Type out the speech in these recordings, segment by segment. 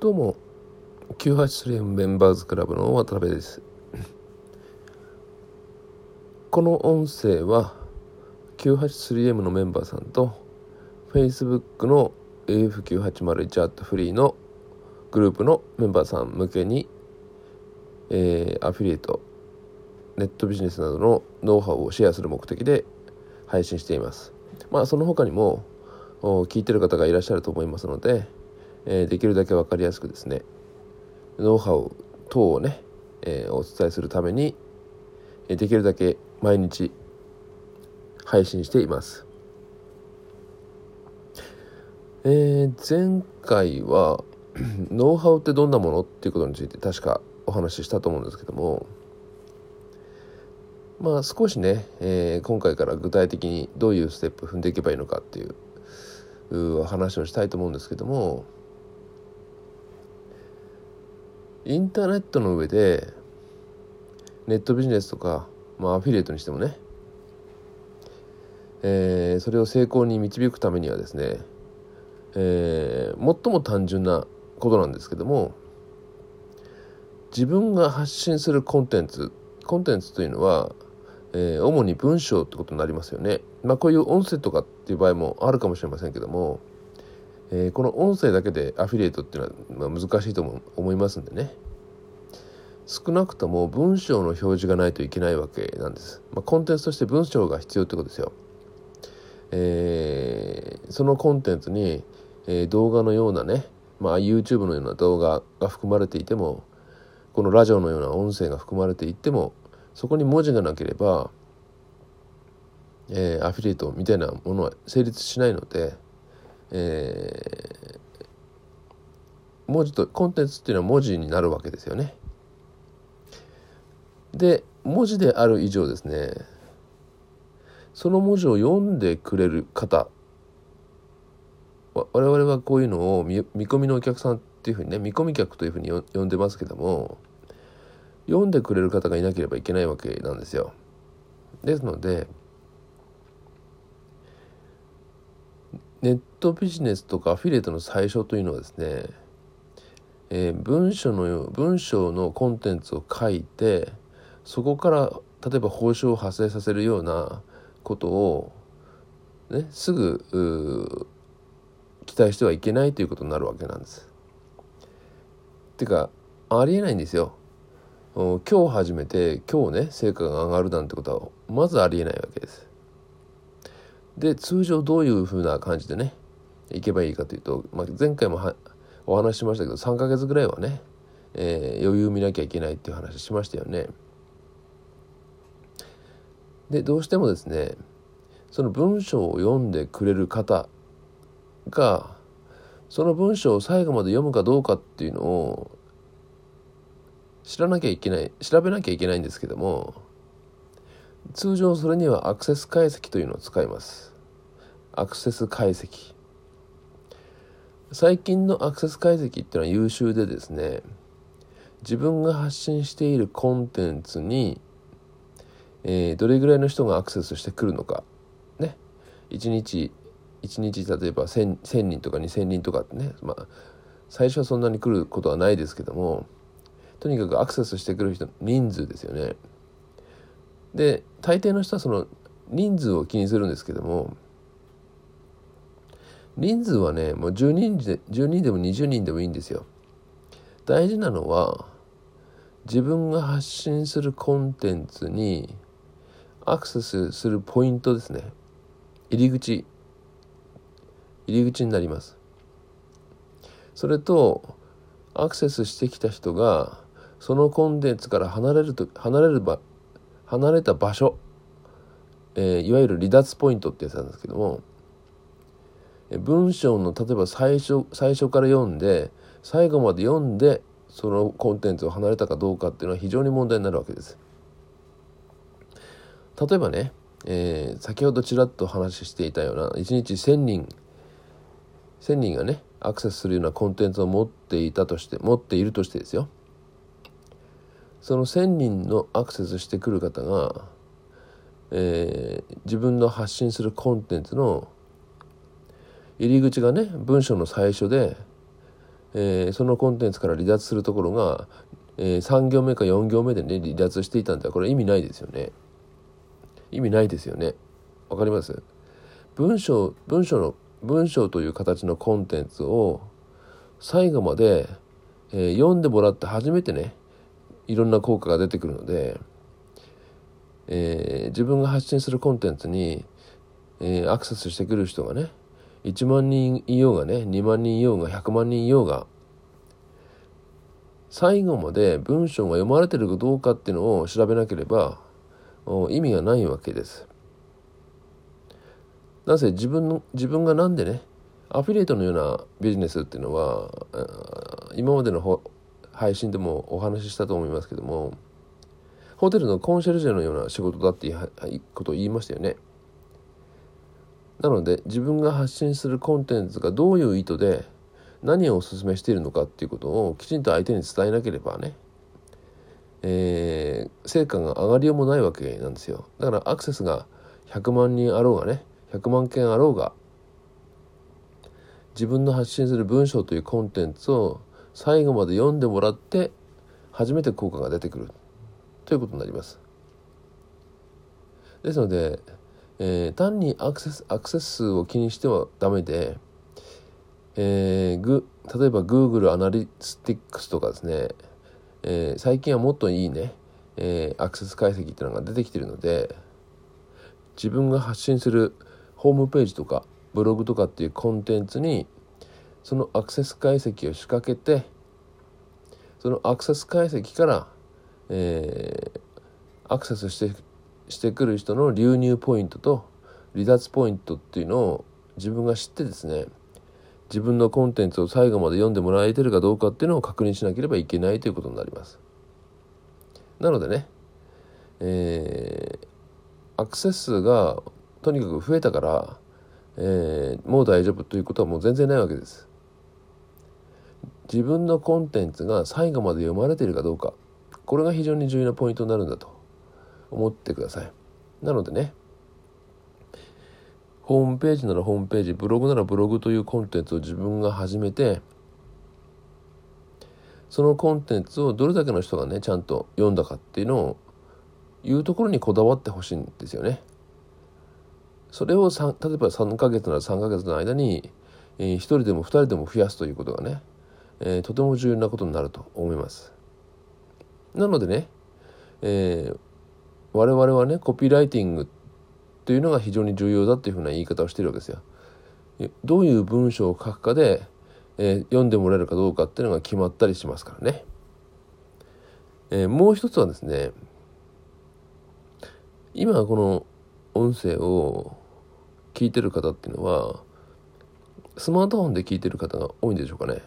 どうも983メンバーズクラブの渡辺です。この音声は 983M のメンバーさんと Facebook の AF9801 アットフリーのグループのメンバーさん向けに、えー、アフィリエイトネットビジネスなどのノウハウをシェアする目的で配信しています。まあその他にも聞いてる方がいらっしゃると思いますので、え、できるだけ分かりやすくですねノウハウ等をね、え、お伝えするためにできるだけ毎日配信しています。えー、前回は ノウハウってどんなものっていうことについて確かお話ししたと思うんですけどもまあ少しね、えー、今回から具体的にどういうステップ踏んでいけばいいのかっていう話をしたいと思うんですけどもインターネットの上でネットビジネスとか、まあ、アフィリエイトにしてもね、えー、それを成功に導くためにはですね、えー、最も単純なことなんですけども自分が発信するコンテンツコンテンツというのは、えー、主に文章ってことになりますよね。まあ、こういう音声とかっていう場合もあるかもしれませんけども、えー、この音声だけでアフィリエイトっていうのは、まあ、難しいとも思いますんでね。少なくとも文章の表示がないといけないわけなんです、まあ、コンテンツとして文章が必要ってことですよ、えー、そのコンテンツに、えー、動画のようなね、まあ、YouTube のような動画が含まれていてもこのラジオのような音声が含まれていてもそこに文字がなければ、えー、アフィリエイトみたいなものは成立しないのでえー、文字とコンテンツっていうのは文字になるわけですよね。で文字である以上ですねその文字を読んでくれる方我々はこういうのを見込みのお客さんっていうふうにね見込み客というふうに呼んでますけども読んでくれる方がいなければいけないわけなんですよ。ですのでネットビジネスとかアフィリエイトの最初というのはですね、えー、文書の文章のコンテンツを書いてそこから例えば報酬を発生させるようなことを、ね、すぐ期待してはいけないということになるわけなんです。てかありえないんですよ。今日始めて今日ね成果が上がるなんてことはまずありえないわけです。で通常どういうふうな感じでねいけばいいかというと、まあ、前回もお話ししましたけど3ヶ月ぐらいはね、えー、余裕見なきゃいけないっていう話しましたよね。でどうしてもですねその文章を読んでくれる方がその文章を最後まで読むかどうかっていうのを知らなきゃいけない調べなきゃいけないんですけども通常それにはアクセス解析というのを使います。アクセス解析。最近のアクセス解析っていうのは優秀でですね自分が発信しているコンテンツに、えー、どれぐらいの人がアクセスしてくるのか。ね。1日1日例えば 1000, 1000人とか2000人とかってね。まあ最初はそんなに来ることはないですけどもとにかくアクセスしてくる人人数ですよね。で大抵の人はその人数を気にするんですけども人数はねもう10人で10人でも20人でもいいんですよ。大事なのは自分が発信するコンテンツにアクセスするポイントですね。入り口。入り口になります。それとアクセスしてきた人がそのコンテンツから離れると離れるば離れた場所、えー、いわゆる離脱ポイントってやつなんですけども文章の例えば最初最初から読んで最後まで読んでそのコンテンツを離れたかどうかっていうのは非常に問題になるわけです。例えばね、えー、先ほどちらっと話していたような1日1,000人1,000人がねアクセスするようなコンテンツを持っていたとして持っているとしてですよその1,000人のアクセスしてくる方が、えー、自分の発信するコンテンツの入り口がね文章の最初で、えー、そのコンテンツから離脱するところが、えー、3行目か4行目でね離脱していたんだこれ意味ないですよね。意味ないですよね。わかります？文章文章の文章という形のコンテンツを最後まで、えー、読んでもらって初めてねいろんな効果が出てくるので、えー、自分が発信するコンテンツに、えー、アクセスしてくる人がね1万人いようがね2万人いようが100万人いようが最後まで文章が読まれてるかどうかっていうのを調べなければ意味がないわけです。なぜ自分の自分が何でねアフィリエイトのようなビジネスっていうのは今までの配信でもお話ししたと思いますけどもホテルのコンシェルジュのような仕事だっていうことを言いましたよね。なので自分が発信するコンテンツがどういう意図で何をお勧めしているのかっていうことをきちんと相手に伝えなければね、えー、成果が上がりようもないわけなんですよだからアクセスが100万人あろうがね100万件あろうが自分の発信する文章というコンテンツを最後まで読んでもらって初めて効果が出てくるということになります。ですのでえー、単にアクセスアクセス数を気にしてはダメで、えー、ぐ例えば Google アナリティックスとかですね、えー、最近はもっといいね、えー、アクセス解析っていうのが出てきてるので自分が発信するホームページとかブログとかっていうコンテンツにそのアクセス解析を仕掛けてそのアクセス解析から、えー、アクセスしてしてくる人の流入ポイントと離脱ポイントっていうのを自分が知ってですね自分のコンテンツを最後まで読んでもらえてるかどうかっていうのを確認しなければいけないということになります。なのでね、えー、アクセス数がとにかく増えたから、えー、もう大丈夫ということはもう全然ないわけです。自分のコンテンツが最後まで読まれているかどうかこれが非常に重要なポイントになるんだと思ってください。なのでね、ホームページならホームページ、ブログならブログというコンテンツを自分が始めて、そのコンテンツをどれだけの人がね、ちゃんと読んだかっていうのをいうところにこだわってほしいんですよね。それを例えば3ヶ月なら3ヶ月の間に、えー、1人でも2人でも増やすということがね、えー、とても重要なことになると思います。なのでね、えー、我々はねコピーライティングというのが非常に重要だっていうふうな言い方をしてるわけですよ。どういう文章を書くかで、えー、読んでもらえるかどうかっていうのが決まったりしますからね。えー、もう一つはですね今この音声を聞いてる方っていうのはスマートフォンで聞いてる方が多いんでしょうかね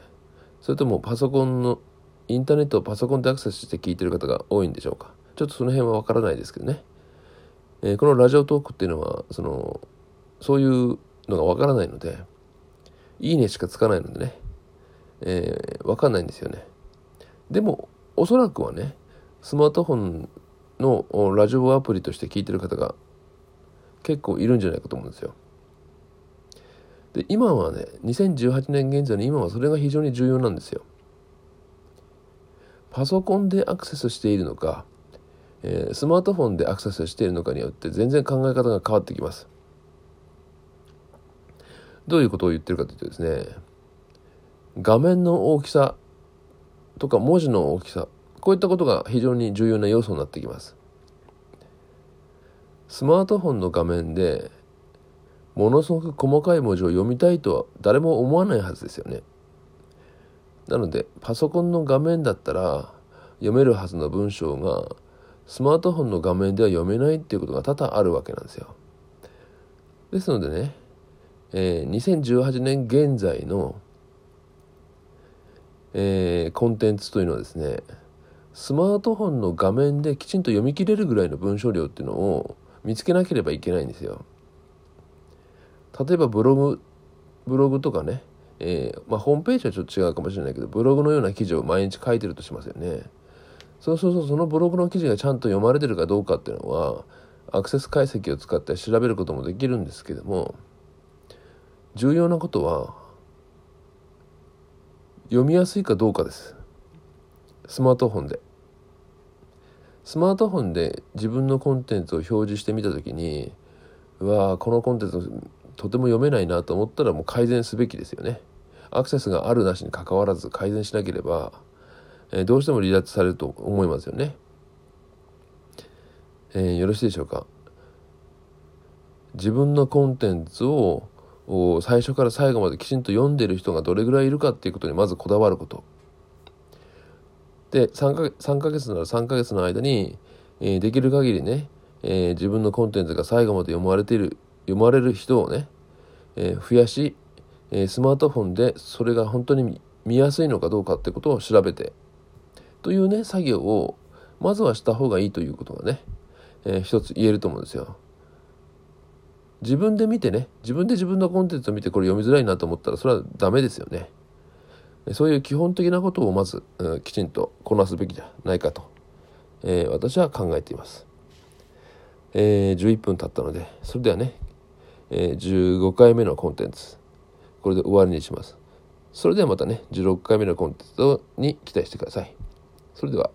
それともパソコンのインターネットをパソコンでアクセスして聞いてる方が多いんでしょうか？ちょっとその辺はわからないですけどね、えー、このラジオトークっていうのはそのそういうのがわからないのでいいねしかつかないのでね、えー、わかんないんですよね。でもおそらくはねスマートフォンのラジオアプリとして聞いてる方が結構いるんじゃないかと思うんですよ。で今はね2018年現在の今はそれが非常に重要なんですよパソコンでアクセスしているのかえー、スマートフォンでアクセスしているのかによって全然考え方が変わってきます。どういうことを言ってるかというとですね画面の大きさとか文字の大きさこういったことが非常に重要な要素になってきます。スマートフォンの画面でものすごく細かい文字を読みたいとは誰も思わないはずですよね。なのでパソコンの画面だったら読めるはずの文章がスマートフォンの画面では読めないっていうことが多々あるわけなんですよ。ですのでね、えー、2018年現在の、えー、コンテンツというのはですねスマートフォンの画面できちんと読み切れるぐらいの文章量っていうのを見つけなければいけないんですよ。例えばブログブログとかね、えーまあ、ホームページはちょっと違うかもしれないけどブログのような記事を毎日書いてるとしますよね。そうそうそうそのブログの記事がちゃんと読まれてるかどうかっていうのはアクセス解析を使って調べることもできるんですけども重要なことは読みやすいかどうかですスマートフォンでスマートフォンで自分のコンテンツを表示してみた時にうわこのコンテンツとても読めないなと思ったらもう改善すべきですよね。アクセスがあるなしにかかわらず改善しなければ、えー、どうしても離脱されると思いますよね、えー、よろしいでしょうか。自分のコンテンツを最初から最後まできちんと読んでる人がどれぐらいいるかっていうことにまずこだわること。で 3, か3ヶ月なら3ヶ月の間に、えー、できる限りね、えー、自分のコンテンツが最後まで読まれている読まれる人をね、えー、増やし、えスマートフォンでそれが本当に見やすいのかどうかってことを調べてというね作業をまずはした方がいいということがね、え一つ言えると思うんですよ。自分で見てね自分で自分のコンテンツを見てこれ読みづらいなと思ったらそれはダメですよね。そういう基本的なことをまず、うん、きちんとこなすべきじゃないかと、えー、私は考えています。えー、11分経ったのでそれではね、え、15回目のコンテンツこれで終わりにします。それではまたね16回目のコンテンツに期待してください。それでは